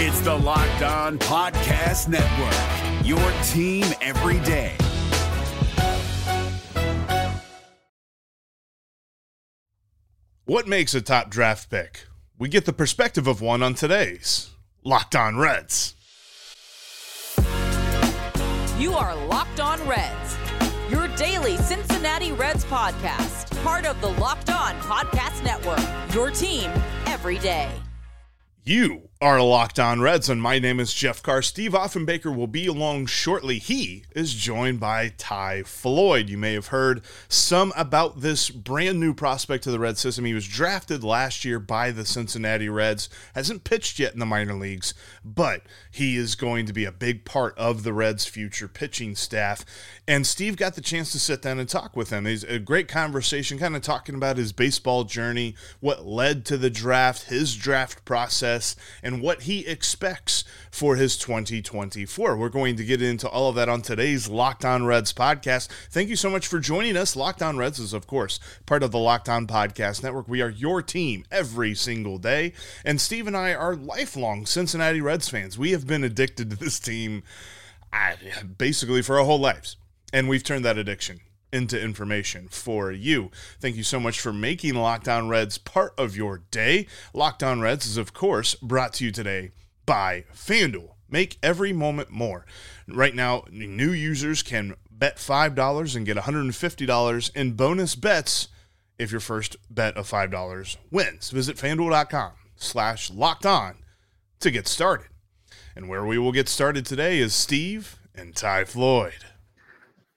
It's the Locked On Podcast Network, your team every day. What makes a top draft pick? We get the perspective of one on today's Locked On Reds. You are Locked On Reds, your daily Cincinnati Reds podcast, part of the Locked On Podcast Network, your team every day. You are Locked On Reds, and my name is Jeff Carr. Steve Offenbaker will be along shortly. He is joined by Ty Floyd. You may have heard some about this brand new prospect to the Red system. He was drafted last year by the Cincinnati Reds, hasn't pitched yet in the minor leagues, but he is going to be a big part of the Reds' future pitching staff. And Steve got the chance to sit down and talk with him. He's a great conversation, kind of talking about his baseball journey, what led to the draft, his draft process and what he expects for his 2024. We're going to get into all of that on today's Locked On Reds podcast. Thank you so much for joining us. Locked On Reds is, of course, part of the Locked On Podcast Network. We are your team every single day. And Steve and I are lifelong Cincinnati Reds fans. We have been addicted to this team basically for our whole lives. And we've turned that addiction into information for you. Thank you so much for making Locked On Reds part of your day. Locked On Reds is, of course, brought to you today by FanDuel. Make every moment more. Right now, new users can bet $5 and get $150 in bonus bets if your first bet of $5 wins. Visit fanduel.com slash locked on to get started. And where we will get started today is Steve and Ty Floyd.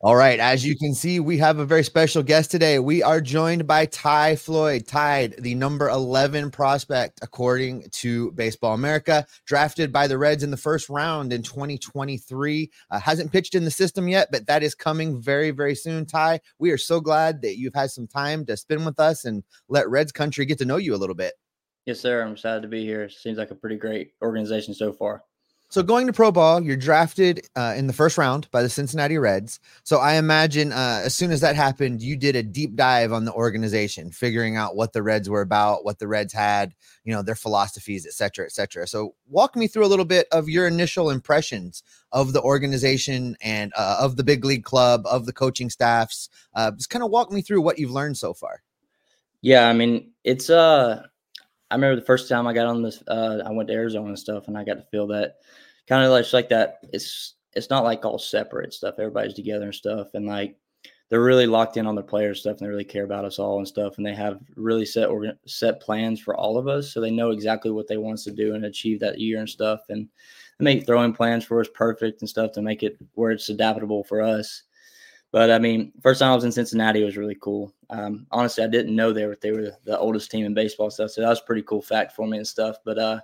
All right. As you can see, we have a very special guest today. We are joined by Ty Floyd, tied the number 11 prospect, according to Baseball America, drafted by the Reds in the first round in 2023. Uh, hasn't pitched in the system yet, but that is coming very, very soon. Ty, we are so glad that you've had some time to spend with us and let Reds Country get to know you a little bit. Yes, sir. I'm excited to be here. Seems like a pretty great organization so far. So going to pro ball, you're drafted uh, in the first round by the Cincinnati Reds. So I imagine uh, as soon as that happened, you did a deep dive on the organization, figuring out what the Reds were about, what the Reds had, you know, their philosophies, et cetera, et cetera. So walk me through a little bit of your initial impressions of the organization and uh, of the big league club, of the coaching staffs. Uh, just kind of walk me through what you've learned so far. Yeah, I mean, it's uh I remember the first time I got on this, uh, I went to Arizona and stuff, and I got to feel that kind of like, like that. It's it's not like all separate stuff. Everybody's together and stuff, and like they're really locked in on their players stuff, and they really care about us all and stuff, and they have really set or set plans for all of us, so they know exactly what they want us to do and achieve that year and stuff, and they make throwing plans for us perfect and stuff to make it where it's adaptable for us. But I mean, first time I was in Cincinnati was really cool. Um, honestly, I didn't know they were they were the oldest team in baseball stuff, so that was pretty cool fact for me and stuff. But uh,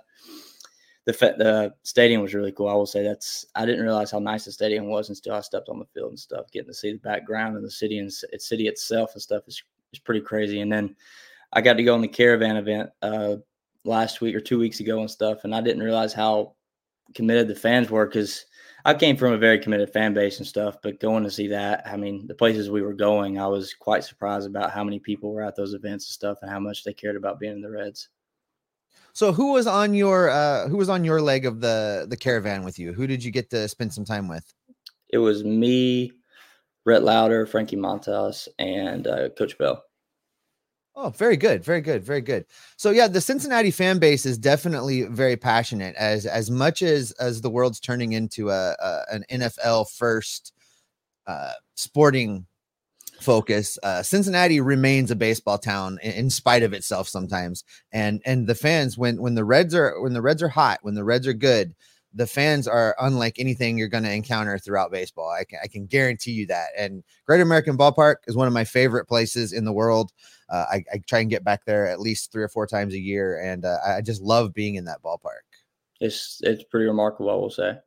the the stadium was really cool. I will say that's I didn't realize how nice the stadium was until I stepped on the field and stuff. Getting to see the background and the city and its city itself and stuff is is pretty crazy. And then I got to go on the caravan event uh, last week or two weeks ago and stuff, and I didn't realize how committed the fans were because I came from a very committed fan base and stuff, but going to see that, I mean, the places we were going, I was quite surprised about how many people were at those events and stuff and how much they cared about being in the Reds. So who was on your uh who was on your leg of the the caravan with you? Who did you get to spend some time with? It was me, Rhett Lowder, Frankie Montas, and uh, Coach Bell. Oh, very good, very good, very good. So yeah, the Cincinnati fan base is definitely very passionate. As as much as as the world's turning into a, a an NFL first uh, sporting focus, uh, Cincinnati remains a baseball town in, in, spite of itself sometimes. And and the fans, when when the Reds are when the Reds are hot, when the Reds are good, the fans are unlike anything you're going to encounter throughout baseball. I can, I can guarantee you that. And Great American Ballpark is one of my favorite places in the world. Uh, I, I, try and get back there at least three or four times a year, and uh, I just love being in that ballpark. It's it's pretty remarkable, I will say.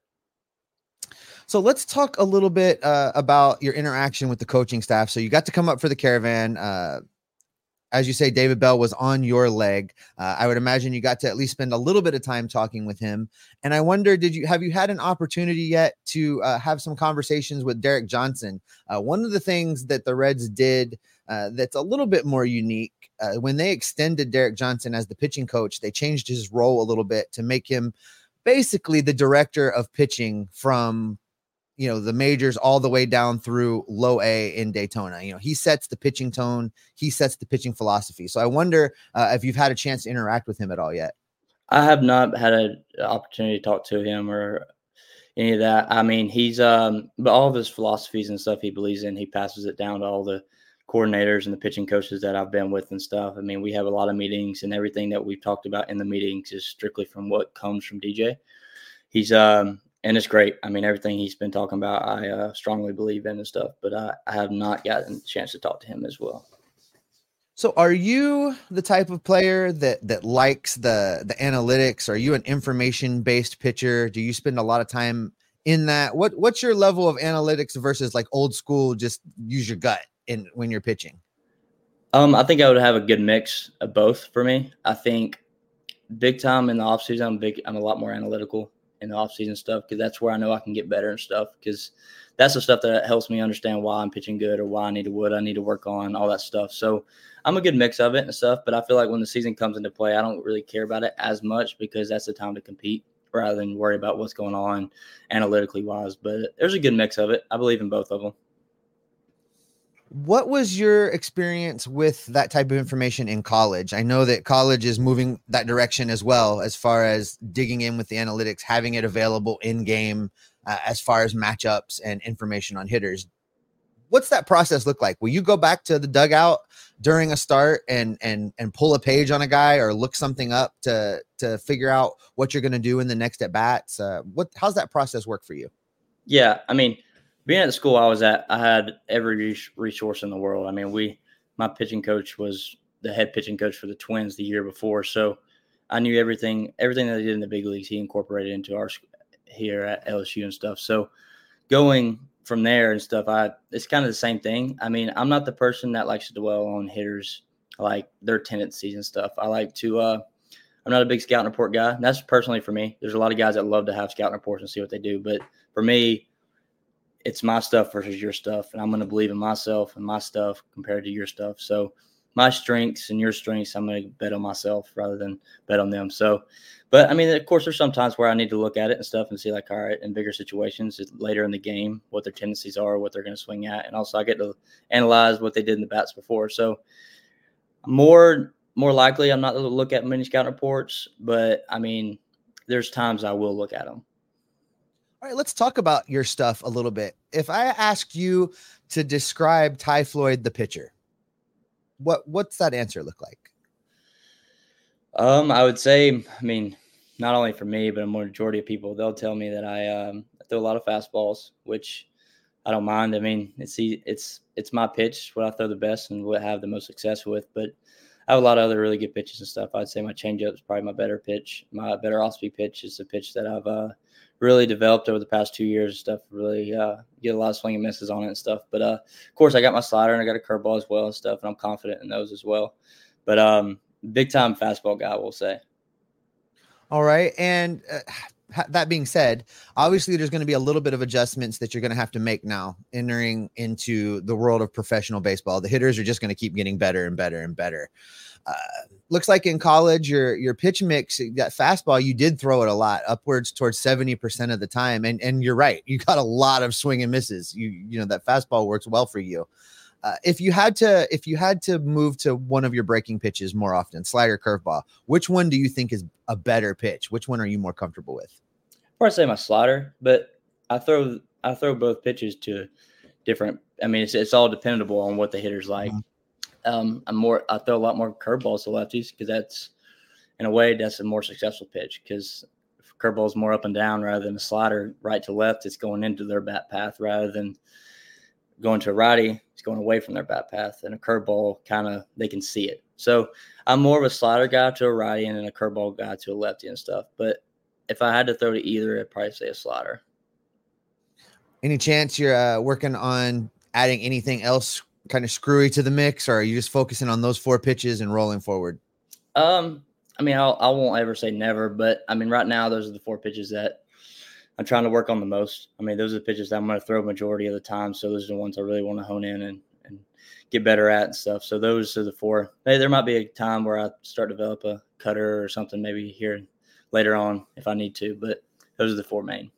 So let's talk a little bit uh, about your interaction with the coaching staff. So you got to come up for the caravan. Uh, as you say, David Bell was on your leg. Uh, I would imagine you got to at least spend a little bit of time talking with him. And I wonder, did you have you had an opportunity yet to uh, have some conversations with Derek Johnson? Uh, one of the things that the Reds did uh, that's a little bit more unique uh, when they extended Derek Johnson as the pitching coach, they changed his role a little bit to make him basically the director of pitching from you know the majors all the way down through low A in Daytona. You know, he sets the pitching tone, he sets the pitching philosophy. So I wonder uh, if you've had a chance to interact with him at all yet. I have not had an opportunity to talk to him or any of that. I mean, he's um, but all of his philosophies and stuff he believes in, he passes it down to all the coordinators and the pitching coaches that I've been with and stuff. I mean, we have a lot of meetings and everything that we've talked about in the meetings is strictly from what comes from DJ. He's um and it's great. I mean, everything he's been talking about, I uh, strongly believe in and stuff. But I, I have not gotten a chance to talk to him as well. So, are you the type of player that that likes the the analytics? Are you an information based pitcher? Do you spend a lot of time in that? What what's your level of analytics versus like old school? Just use your gut in when you're pitching. Um, I think I would have a good mix of both for me. I think big time in the offseason, I'm big. I'm a lot more analytical in the offseason stuff because that's where I know I can get better and stuff because that's the stuff that helps me understand why I'm pitching good or why I need to what I need to work on, all that stuff. So I'm a good mix of it and stuff. But I feel like when the season comes into play, I don't really care about it as much because that's the time to compete rather than worry about what's going on analytically wise. But there's a good mix of it. I believe in both of them. What was your experience with that type of information in college? I know that college is moving that direction as well, as far as digging in with the analytics, having it available in game, uh, as far as matchups and information on hitters. What's that process look like? Will you go back to the dugout during a start and and and pull a page on a guy or look something up to to figure out what you're going to do in the next at bats? Uh, what how's that process work for you? Yeah, I mean, being at the school I was at, I had every resource in the world. I mean, we, my pitching coach was the head pitching coach for the Twins the year before, so I knew everything, everything that they did in the big leagues. He incorporated into our here at LSU and stuff. So going from there and stuff, I it's kind of the same thing. I mean, I'm not the person that likes to dwell on hitters like their tendencies and stuff. I like to. uh I'm not a big scout report guy. That's personally for me. There's a lot of guys that love to have scout reports and see what they do, but for me, it's my stuff versus your stuff, and I'm going to believe in myself and my stuff compared to your stuff. So my strengths and your strengths, I'm going to bet on myself rather than bet on them. So, but I mean, of course, there's some times where I need to look at it and stuff and see, like, all right, in bigger situations later in the game, what their tendencies are, what they're going to swing at, and also I get to analyze what they did in the bats before. So, more more likely, I'm not going to look at many scout reports, but I mean, there's times I will look at them. All right, let's talk about your stuff a little bit. If I asked you to describe Ty Floyd, the pitcher, what what's that answer look like? Um, I would say, I mean, not only for me, but a majority of people, they'll tell me that I um, throw a lot of fastballs, which I don't mind. I mean, it's it's it's my pitch, what I throw the best and what I have the most success with. But I have a lot of other really good pitches and stuff. I'd say my changeup is probably my better pitch. My better off speed pitch is a pitch that I've uh, really developed over the past two years and stuff. Really uh, get a lot of swing and misses on it and stuff. But uh, of course, I got my slider and I got a curveball as well and stuff, and I'm confident in those as well. But um, big time fastball guy, we'll say. All right, and uh, that being said, obviously there's going to be a little bit of adjustments that you're going to have to make now entering into the world of professional baseball. The hitters are just going to keep getting better and better and better. Uh, looks like in college, your your pitch mix, that fastball, you did throw it a lot, upwards towards seventy percent of the time. And and you're right, you got a lot of swing and misses. You you know that fastball works well for you. Uh, if you had to if you had to move to one of your breaking pitches more often, slider curveball, which one do you think is a better pitch? Which one are you more comfortable with? I say my slider, but I throw I throw both pitches to different. I mean, it's it's all dependable on what the hitter's like. Mm-hmm. Um, I'm more I throw a lot more curveballs to lefties because that's in a way that's a more successful pitch because curveball is more up and down rather than a slider right to left. It's going into their bat path rather than going to a righty. It's going away from their bat path. And a curveball kind of they can see it. So I'm more of a slider guy to a righty and a curveball guy to a lefty and stuff. But if I had to throw to either, I'd probably say a slider. Any chance you're uh, working on adding anything else kind of screwy to the mix, or are you just focusing on those four pitches and rolling forward? Um, I mean, I'll, I won't ever say never, but I mean, right now those are the four pitches that I'm trying to work on the most. I mean, those are the pitches that I'm going to throw majority of the time. So those are the ones I really want to hone in and, and get better at and stuff. So those are the four. Hey, there might be a time where I start develop a cutter or something maybe here later on if I need to. But those are the four main.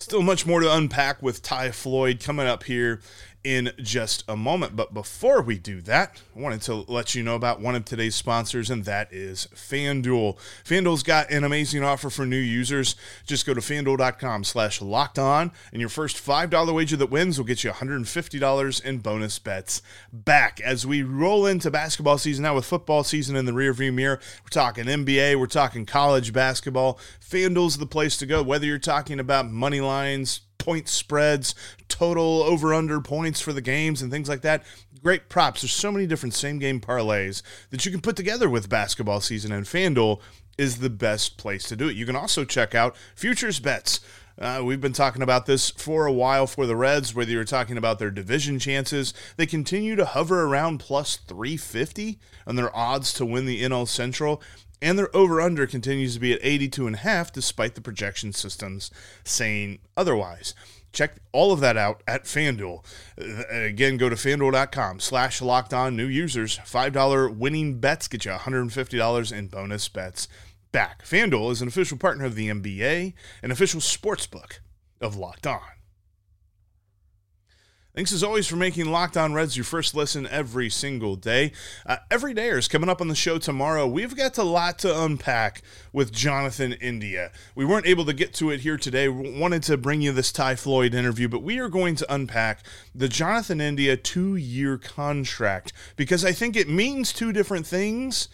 Still much more to unpack with Ty Floyd coming up here in just a moment. But before we do that, I wanted to let you know about one of today's sponsors, and that is FanDuel. FanDuel's got an amazing offer for new users. Just go to fanduel.com slash locked on, and your first $5 wager that wins will get you $150 in bonus bets back. As we roll into basketball season now with football season in the rearview mirror, we're talking NBA, we're talking college basketball. FanDuel's the place to go, whether you're talking about money lines, point spreads, total over under points for the games, and things like that. Great props. There's so many different same game parlays that you can put together with basketball season, and FanDuel is the best place to do it. You can also check out futures bets. Uh, we've been talking about this for a while for the Reds, whether you're talking about their division chances. They continue to hover around plus 350 on their odds to win the NL Central and their over under continues to be at 82 and a half despite the projection systems saying otherwise. Check all of that out at fanduel. Uh, again go to fanduel.com slash locked on new users. $5 winning bets get you $150 in bonus bets back. Fanduel is an official partner of the nba an official sports book of locked on Thanks as always for making Locked On Reds your first listen every single day. Uh, every day is coming up on the show tomorrow. We've got a lot to unpack with Jonathan India. We weren't able to get to it here today. We wanted to bring you this Ty Floyd interview, but we are going to unpack the Jonathan India two year contract because I think it means two different things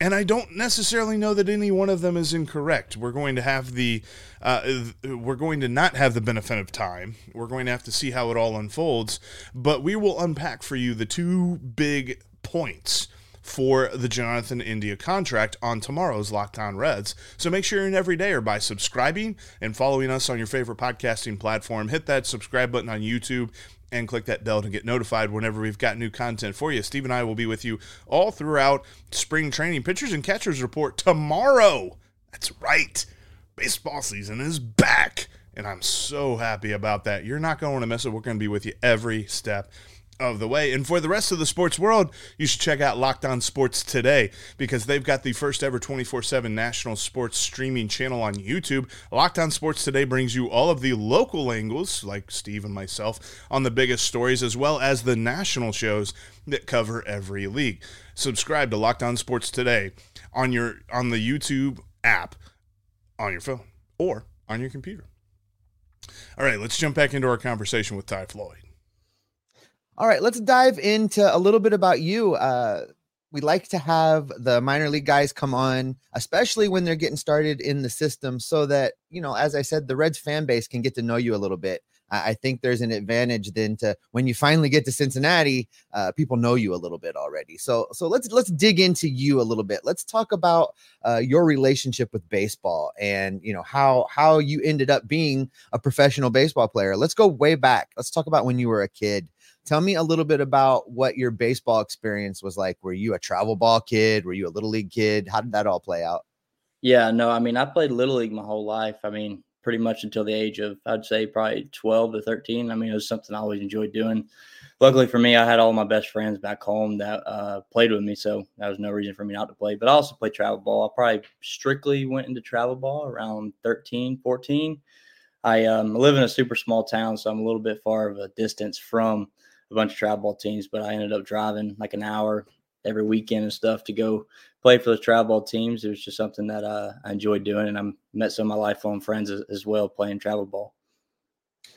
and I don't necessarily know that any one of them is incorrect. We're going to have the, uh, we're going to not have the benefit of time. We're going to have to see how it all unfolds, but we will unpack for you the two big points for the Jonathan India contract on tomorrow's Locked On Reds. So make sure you're in every day or by subscribing and following us on your favorite podcasting platform. Hit that subscribe button on YouTube and click that bell to get notified whenever we've got new content for you. Steve and I will be with you all throughout spring training. Pitchers and catchers report tomorrow. That's right. Baseball season is back, and I'm so happy about that. You're not going to miss it. We're going to be with you every step of the way. And for the rest of the sports world, you should check out Locked On Sports today because they've got the first ever 24 7 national sports streaming channel on YouTube. Locked On Sports today brings you all of the local angles, like Steve and myself, on the biggest stories, as well as the national shows that cover every league. Subscribe to Locked On Sports today on your on the YouTube app on your phone or on your computer. All right, let's jump back into our conversation with Ty Floyd. All right, let's dive into a little bit about you. Uh, we like to have the minor league guys come on, especially when they're getting started in the system, so that, you know, as I said, the Reds fan base can get to know you a little bit. I think there's an advantage then to when you finally get to Cincinnati, uh, people know you a little bit already. So so let's let's dig into you a little bit. Let's talk about uh, your relationship with baseball and you know how how you ended up being a professional baseball player. Let's go way back. Let's talk about when you were a kid. Tell me a little bit about what your baseball experience was like. Were you a travel ball kid? Were you a little league kid? How did that all play out? Yeah, no, I mean, I played little league my whole life. I mean, pretty much until the age of, I'd say, probably 12 to 13. I mean, it was something I always enjoyed doing. Luckily for me, I had all my best friends back home that uh, played with me, so that was no reason for me not to play. But I also played travel ball. I probably strictly went into travel ball around 13, 14. I um, live in a super small town, so I'm a little bit far of a distance from a bunch of travel ball teams, but I ended up driving like an hour every weekend and stuff to go play for the travel ball teams. It was just something that uh, I enjoyed doing, and I met some of my lifelong friends as, as well playing travel ball.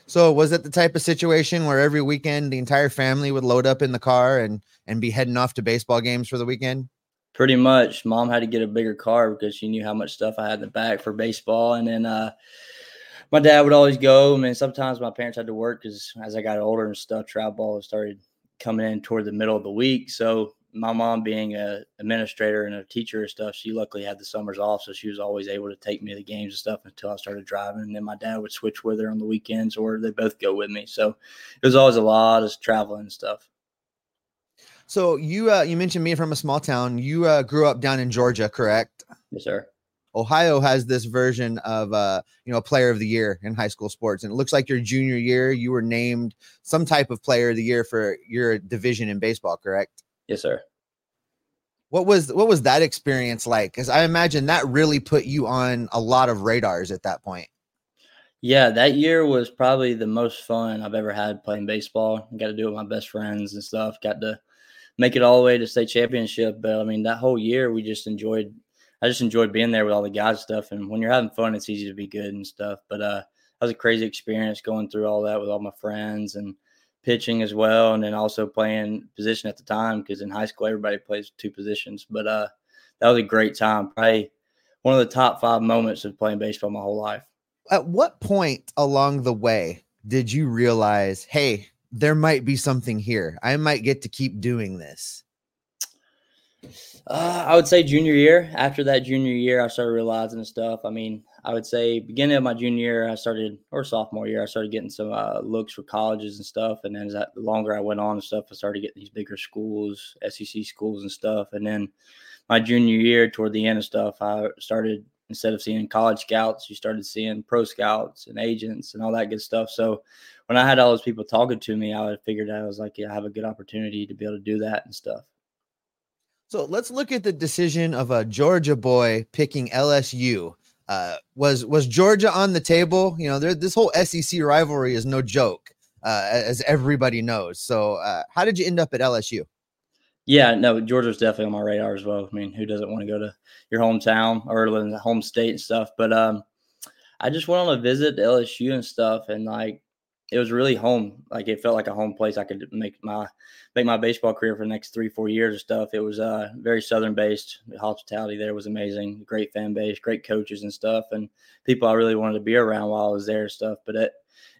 So was it the type of situation where every weekend the entire family would load up in the car and and be heading off to baseball games for the weekend? Pretty much. Mom had to get a bigger car because she knew how much stuff I had in the back for baseball, and then uh, my dad would always go. I mean, sometimes my parents had to work because as I got older and stuff, travel ball started coming in toward the middle of the week. So my mom being a administrator and a teacher and stuff, she luckily had the summers off, so she was always able to take me to the games and stuff until I started driving. And then my dad would switch with her on the weekends, or they both go with me. So it was always a lot of traveling and stuff. So you uh, you mentioned me from a small town. You uh, grew up down in Georgia, correct? Yes, sir. Ohio has this version of uh, you know, player of the year in high school sports. And it looks like your junior year, you were named some type of player of the year for your division in baseball, correct? Yes, sir. What was what was that experience like? Because I imagine that really put you on a lot of radars at that point. Yeah, that year was probably the most fun I've ever had playing baseball. Got to do it with my best friends and stuff. Got to make it all the way to state championship. But I mean, that whole year we just enjoyed. I just enjoyed being there with all the guys stuff. And when you're having fun, it's easy to be good and stuff. But uh, that was a crazy experience going through all that with all my friends and pitching as well, and then also playing position at the time because in high school everybody plays two positions. But uh, that was a great time. Probably one of the top five moments of playing baseball my whole life. At what point along the way did you realize, hey, there might be something here? I might get to keep doing this. Uh, I would say junior year. After that junior year, I started realizing stuff. I mean, I would say beginning of my junior year, I started or sophomore year, I started getting some uh, looks for colleges and stuff. And then as that, the longer I went on and stuff, I started getting these bigger schools, SEC schools and stuff. And then my junior year, toward the end of stuff, I started instead of seeing college scouts, you started seeing pro scouts and agents and all that good stuff. So when I had all those people talking to me, I figured I was like, yeah, I have a good opportunity to be able to do that and stuff. So let's look at the decision of a Georgia boy picking LSU. Uh, was was Georgia on the table? You know, this whole SEC rivalry is no joke, uh, as everybody knows. So, uh, how did you end up at LSU? Yeah, no, Georgia's definitely on my radar as well. I mean, who doesn't want to go to your hometown or home state and stuff? But um, I just went on a visit to LSU and stuff, and like it was really home. Like it felt like a home place. I could make my make my baseball career for the next three, four years and stuff. It was uh very southern based. The hospitality there was amazing. Great fan base, great coaches and stuff, and people I really wanted to be around while I was there and stuff. But it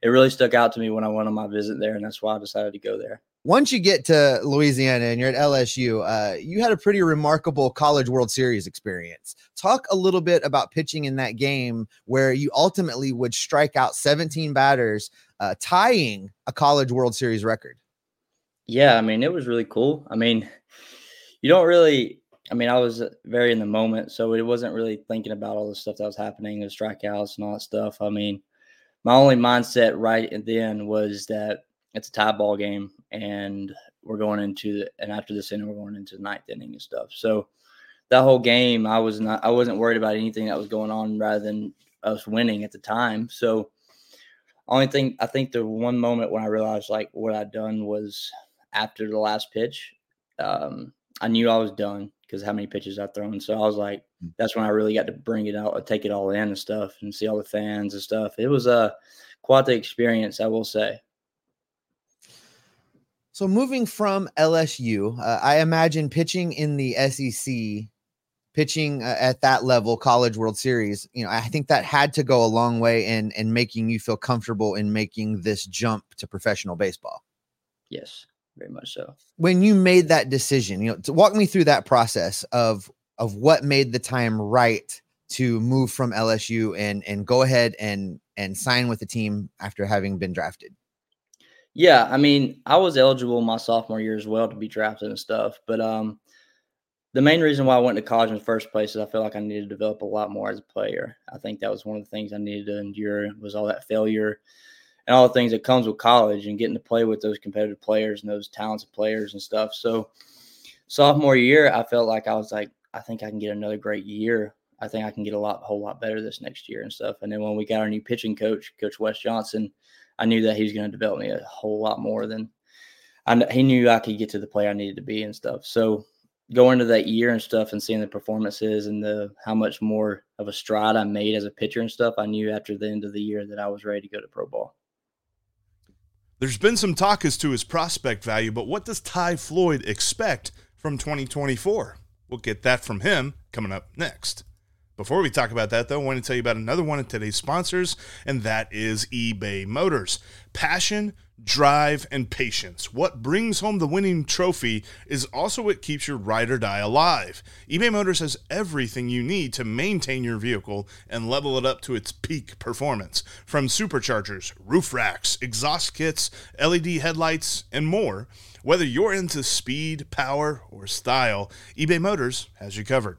it really stuck out to me when I went on my visit there, and that's why I decided to go there. Once you get to Louisiana and you're at LSU, uh, you had a pretty remarkable College World Series experience. Talk a little bit about pitching in that game where you ultimately would strike out 17 batters uh, tying a college World Series record. Yeah, I mean, it was really cool. I mean, you don't really, I mean, I was very in the moment, so it wasn't really thinking about all the stuff that was happening, the strikeouts and all that stuff. I mean, my only mindset right then was that it's a tie ball game and we're going into the, and after this inning, we're going into the ninth inning and stuff. So that whole game, I was not, I wasn't worried about anything that was going on rather than us winning at the time. So, only thing I think the one moment when I realized like what I'd done was after the last pitch. Um, I knew I was done because how many pitches I'd thrown. So I was like, mm. that's when I really got to bring it out, take it all in and stuff, and see all the fans and stuff. It was a quite the experience, I will say. So moving from LSU, uh, I imagine pitching in the SEC pitching uh, at that level, College World Series, you know, I think that had to go a long way in in making you feel comfortable in making this jump to professional baseball. Yes, very much so. When you made that decision, you know, to walk me through that process of of what made the time right to move from LSU and and go ahead and and sign with the team after having been drafted. Yeah, I mean, I was eligible my sophomore year as well to be drafted and stuff, but um the main reason why I went to college in the first place is I feel like I needed to develop a lot more as a player. I think that was one of the things I needed to endure was all that failure and all the things that comes with college and getting to play with those competitive players and those talented players and stuff. So sophomore year, I felt like I was like, I think I can get another great year. I think I can get a lot, a whole lot better this next year and stuff. And then when we got our new pitching coach, Coach Wes Johnson, I knew that he was going to develop me a whole lot more than I. He knew I could get to the player I needed to be and stuff. So going into that year and stuff and seeing the performances and the how much more of a stride I made as a pitcher and stuff, I knew after the end of the year that I was ready to go to pro ball. There's been some talk as to his prospect value, but what does Ty Floyd expect from 2024? We'll get that from him coming up next. Before we talk about that, though, I want to tell you about another one of today's sponsors, and that is eBay Motors. Passion, drive, and patience. What brings home the winning trophy is also what keeps your ride or die alive. eBay Motors has everything you need to maintain your vehicle and level it up to its peak performance. From superchargers, roof racks, exhaust kits, LED headlights, and more. Whether you're into speed, power, or style, eBay Motors has you covered.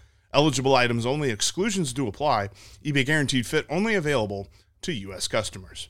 Eligible items only, exclusions do apply. eBay guaranteed fit only available to U.S. customers.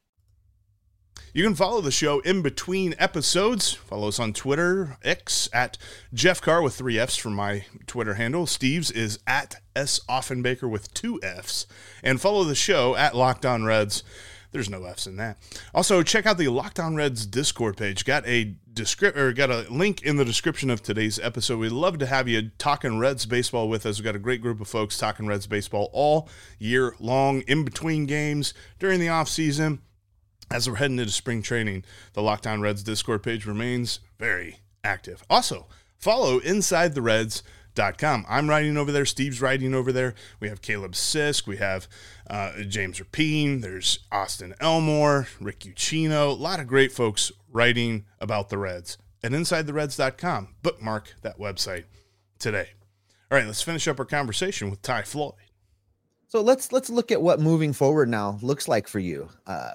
You can follow the show in between episodes. Follow us on Twitter, X at Jeff Carr with three F's for my Twitter handle. Steve's is at S Offenbaker with two F's. And follow the show at Locked On Reds. There's no F's in that. Also, check out the Locked On Reds Discord page. Got a descript or got a link in the description of today's episode. We'd love to have you talking Reds baseball with us. We've got a great group of folks talking Reds baseball all year long, in between games, during the off season as we're heading into spring training, the Locked On Reds Discord page remains very active. Also, follow InsideTheReds.com. I'm writing over there. Steve's writing over there. We have Caleb Sisk. We have uh, James Rapien. There's Austin Elmore, Rick Ucchino. A lot of great folks writing about the Reds And InsideTheReds.com. Bookmark that website today. All right, let's finish up our conversation with Ty Floyd. So let's let's look at what moving forward now looks like for you. Uh,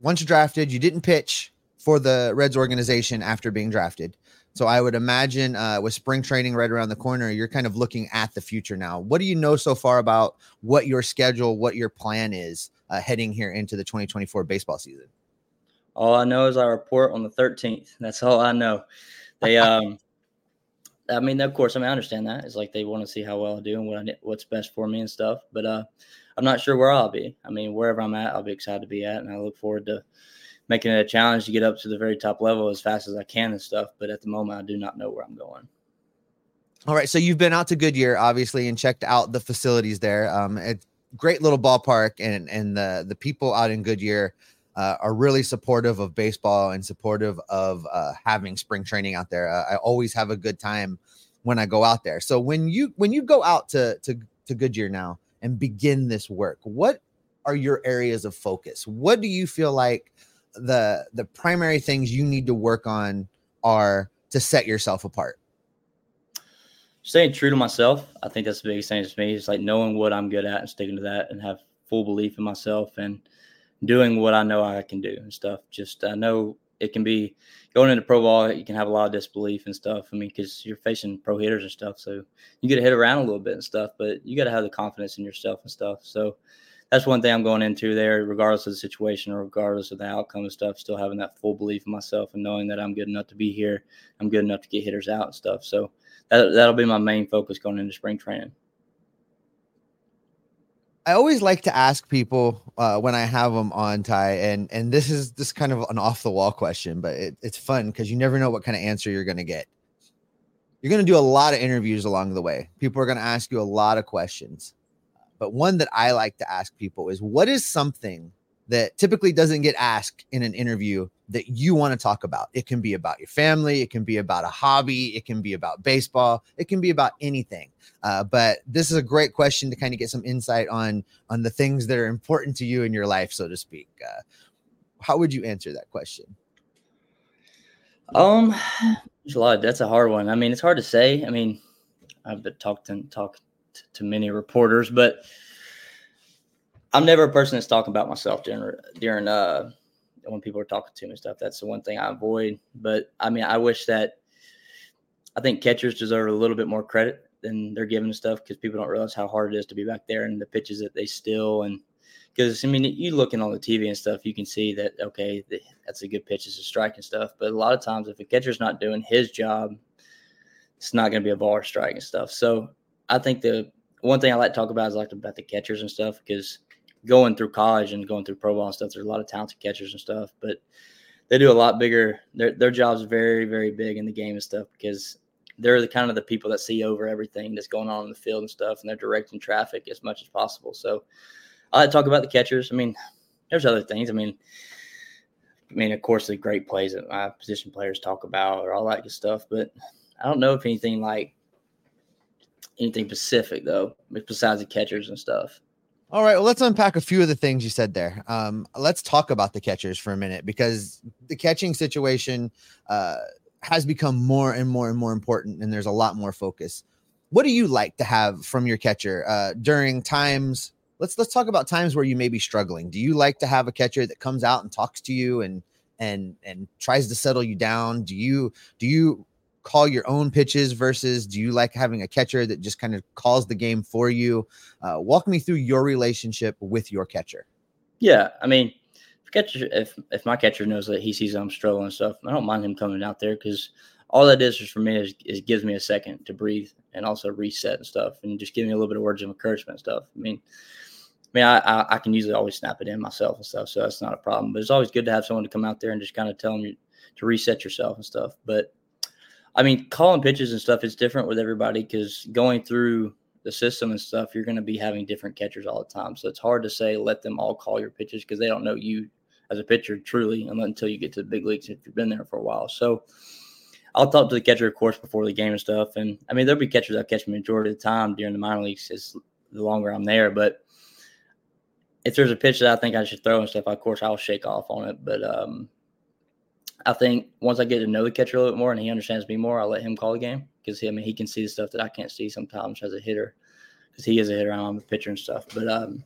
once you drafted, you didn't pitch for the Reds organization after being drafted. So I would imagine uh, with spring training right around the corner, you're kind of looking at the future now. What do you know so far about what your schedule, what your plan is uh, heading here into the 2024 baseball season? All I know is I report on the 13th. That's all I know. They, um, I mean, of course, I mean, I understand that. It's like they want to see how well I do and what I, what's best for me and stuff. But uh, I'm not sure where I'll be. I mean, wherever I'm at, I'll be excited to be at, and I look forward to making it a challenge to get up to the very top level as fast as I can and stuff. But at the moment, I do not know where I'm going. All right, so you've been out to Goodyear, obviously, and checked out the facilities there. Um, it's great little ballpark, and and the the people out in Goodyear uh, are really supportive of baseball and supportive of uh, having spring training out there. Uh, I always have a good time when I go out there. So when you when you go out to to to Goodyear now, and begin this work? What are your areas of focus? What do you feel like the the primary things you need to work on are to set yourself apart? Staying true to myself i think that's the biggest thing to me. Is like knowing what i'm good at and sticking to that and have full belief in myself and doing what i know i can do and stuff. Just i know it can be going into pro ball. You can have a lot of disbelief and stuff. I mean, because you're facing pro hitters and stuff, so you get to hit around a little bit and stuff. But you got to have the confidence in yourself and stuff. So that's one thing I'm going into there, regardless of the situation or regardless of the outcome and stuff. Still having that full belief in myself and knowing that I'm good enough to be here. I'm good enough to get hitters out and stuff. So that that'll be my main focus going into spring training. I always like to ask people uh, when I have them on Ty, and and this is this kind of an off the wall question, but it, it's fun because you never know what kind of answer you're going to get. You're going to do a lot of interviews along the way. People are going to ask you a lot of questions, but one that I like to ask people is, what is something that typically doesn't get asked in an interview that you want to talk about. It can be about your family, it can be about a hobby, it can be about baseball, it can be about anything. Uh, but this is a great question to kind of get some insight on on the things that are important to you in your life, so to speak. Uh, how would you answer that question? Um, a lot. That's a hard one. I mean, it's hard to say. I mean, I've been talked to talked to many reporters, but I'm never a person that's talking about myself during during uh when people are talking to me and stuff. That's the one thing I avoid. But I mean, I wish that I think catchers deserve a little bit more credit than they're given stuff because people don't realize how hard it is to be back there and the pitches that they still and because I mean you looking on the TV and stuff, you can see that okay, that's a good pitch, it's a strike and stuff. But a lot of times, if a catcher's not doing his job, it's not going to be a ball or strike and stuff. So I think the one thing I like to talk about is like about the catchers and stuff because going through college and going through pro ball and stuff, there's a lot of talented catchers and stuff, but they do a lot bigger. Their their job's very very big in the game and stuff because they're the kind of the people that see over everything that's going on in the field and stuff, and they're directing traffic as much as possible. So I talk about the catchers. I mean, there's other things. I mean, I mean, of course, the great plays that my position players talk about or all that good stuff, but I don't know if anything like anything specific though, besides the catchers and stuff. All right, well, let's unpack a few of the things you said there. Um, let's talk about the catchers for a minute because the catching situation uh, has become more and more and more important, and there's a lot more focus. What do you like to have from your catcher uh, during times? Let's let's talk about times where you may be struggling. Do you like to have a catcher that comes out and talks to you and and and tries to settle you down? Do you do you call your own pitches versus do you like having a catcher that just kind of calls the game for you? Uh, walk me through your relationship with your catcher. Yeah, I mean, if catcher, if if my catcher knows that he sees I'm struggling and stuff, I don't mind him coming out there because all that is for me is, is gives me a second to breathe and also reset and stuff, and just give me a little bit of words of encouragement and stuff. I mean. I mean, I, I, I can usually always snap it in myself and stuff, so that's not a problem. But it's always good to have someone to come out there and just kind of tell them to reset yourself and stuff. But I mean, calling pitches and stuff is different with everybody because going through the system and stuff, you're going to be having different catchers all the time. So it's hard to say let them all call your pitches because they don't know you as a pitcher truly until you get to the big leagues if you've been there for a while. So I'll talk to the catcher, of course, before the game and stuff. And I mean, there'll be catchers that catch the majority of the time during the minor leagues as the longer I'm there. But if there's a pitch that I think I should throw and stuff, of course, I'll shake off on it. But um, I think once I get to know the catcher a little bit more and he understands me more, I'll let him call the game because I mean he can see the stuff that I can't see sometimes as a hitter because he is a hitter. I'm a pitcher and stuff. But um,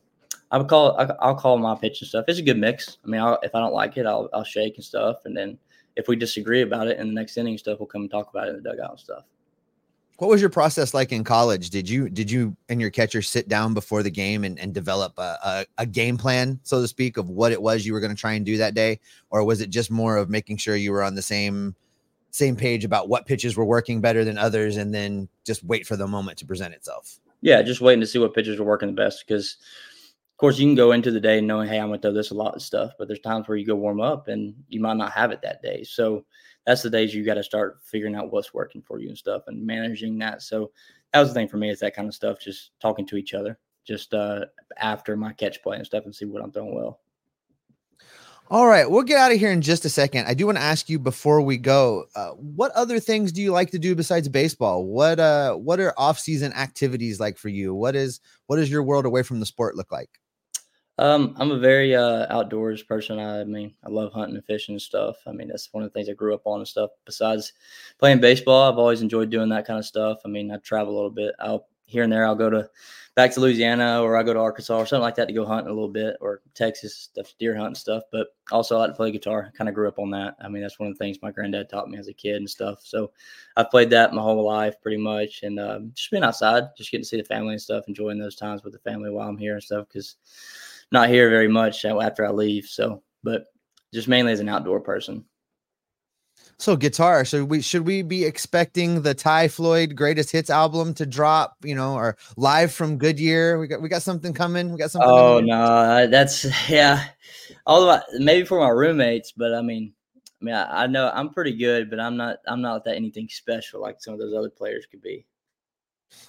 I would call I'll call my pitch and stuff. It's a good mix. I mean, I'll, if I don't like it, I'll I'll shake and stuff, and then if we disagree about it in the next inning stuff, we'll come and talk about it in the dugout and stuff. What was your process like in college? Did you did you and your catcher sit down before the game and, and develop a, a, a game plan, so to speak, of what it was you were going to try and do that day, or was it just more of making sure you were on the same same page about what pitches were working better than others, and then just wait for the moment to present itself? Yeah, just waiting to see what pitches were working the best because of course, you can go into the day knowing, hey, I'm to throw this a lot of stuff, but there's times where you go warm up and you might not have it that day. So that's the days you got to start figuring out what's working for you and stuff and managing that. So that was the thing for me is that kind of stuff, just talking to each other, just uh, after my catch play and stuff and see what I'm throwing well. All right, we'll get out of here in just a second. I do want to ask you before we go, uh, what other things do you like to do besides baseball? What uh, what are off-season activities like for you? What is what does your world away from the sport look like? Um, I'm a very uh, outdoors person. I mean, I love hunting and fishing and stuff. I mean, that's one of the things I grew up on and stuff. Besides playing baseball, I've always enjoyed doing that kind of stuff. I mean, I travel a little bit. I'll here and there. I'll go to back to Louisiana or I go to Arkansas or something like that to go hunting a little bit or Texas stuff, deer hunting stuff. But also I like to play guitar. I kind of grew up on that. I mean, that's one of the things my granddad taught me as a kid and stuff. So I've played that my whole life pretty much. And um, just being outside, just getting to see the family and stuff, enjoying those times with the family while I'm here and stuff. Cause not here very much after I leave. So, but just mainly as an outdoor person. So guitar. So we should we be expecting the Ty Floyd greatest hits album to drop? You know, or live from Goodyear? We got we got something coming. We got something. Oh no, that's yeah. Although maybe for my roommates, but I mean, I mean, I, I know I'm pretty good, but I'm not. I'm not that anything special like some of those other players could be.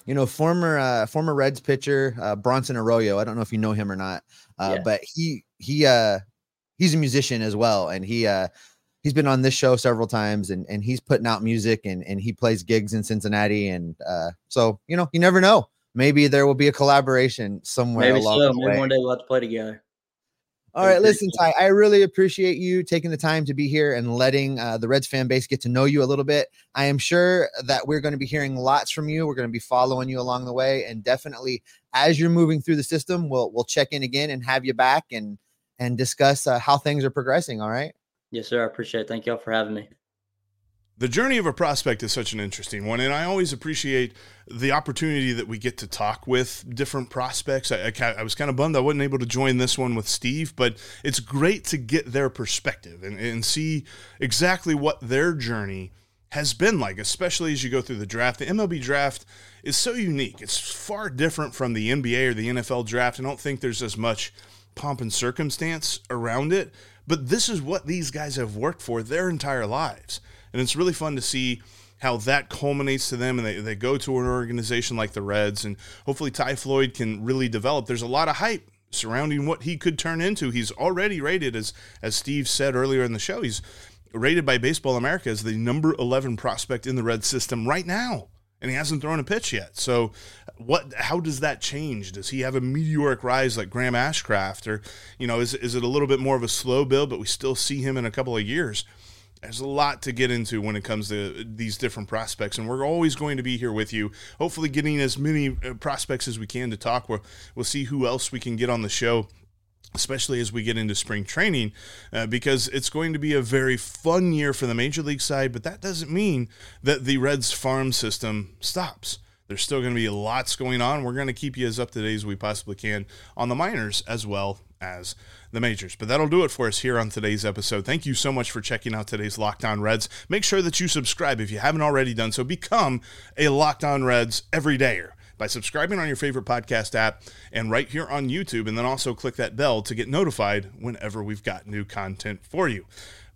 You know, former uh, former Reds pitcher uh, Bronson Arroyo. I don't know if you know him or not, uh, yeah. but he he uh, he's a musician as well, and he uh, he's been on this show several times, and and he's putting out music, and and he plays gigs in Cincinnati, and uh, so you know, you never know. Maybe there will be a collaboration somewhere Maybe along so. the Maybe way. one day we'll have to play together. All right, listen, Ty, I really appreciate you taking the time to be here and letting uh, the Reds fan base get to know you a little bit. I am sure that we're going to be hearing lots from you. We're going to be following you along the way, and definitely as you're moving through the system, we'll we'll check in again and have you back and and discuss uh, how things are progressing. All right. Yes, sir. I appreciate it. Thank y'all for having me. The journey of a prospect is such an interesting one, and I always appreciate the opportunity that we get to talk with different prospects. I, I, I, was kind of bummed I wasn't able to join this one with Steve, but it's great to get their perspective and, and see exactly what their journey has been like, especially as you go through the draft. The MLB draft is so unique, it's far different from the NBA or the NFL draft. I don't think there's as much pomp and circumstance around it, but this is what these guys have worked for their entire lives. And it's really fun to see how that culminates to them and they, they go to an organization like the Reds. And hopefully Ty Floyd can really develop. There's a lot of hype surrounding what he could turn into. He's already rated, as, as Steve said earlier in the show, he's rated by Baseball America as the number 11 prospect in the Red system right now and he hasn't thrown a pitch yet. So, what? How does that change? Does he have a meteoric rise like Graham Ashcraft, or you know, is is it a little bit more of a slow build, but we still see him in a couple of years? There's a lot to get into when it comes to these different prospects, and we're always going to be here with you. Hopefully, getting as many uh, prospects as we can to talk. We'll, we'll see who else we can get on the show especially as we get into spring training, uh, because it's going to be a very fun year for the major league side. But that doesn't mean that the Reds farm system stops. There's still going to be lots going on. We're going to keep you as up to date as we possibly can on the minors as well as the majors. But that'll do it for us here on today's episode. Thank you so much for checking out today's Locked On Reds. Make sure that you subscribe if you haven't already done so. Become a Locked On Reds everydayer by subscribing on your favorite podcast app and right here on YouTube. And then also click that bell to get notified whenever we've got new content for you.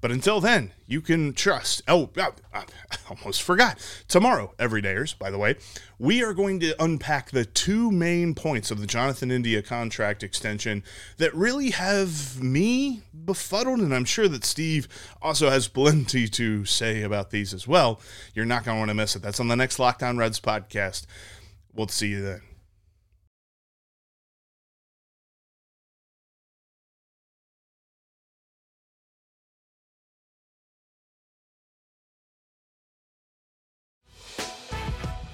But until then, you can trust. Oh, I almost forgot. Tomorrow, everydayers, by the way, we are going to unpack the two main points of the Jonathan India contract extension that really have me befuddled, and I'm sure that Steve also has plenty to say about these as well. You're not going to want to miss it. That's on the next Locked On Reds podcast. We'll see you then.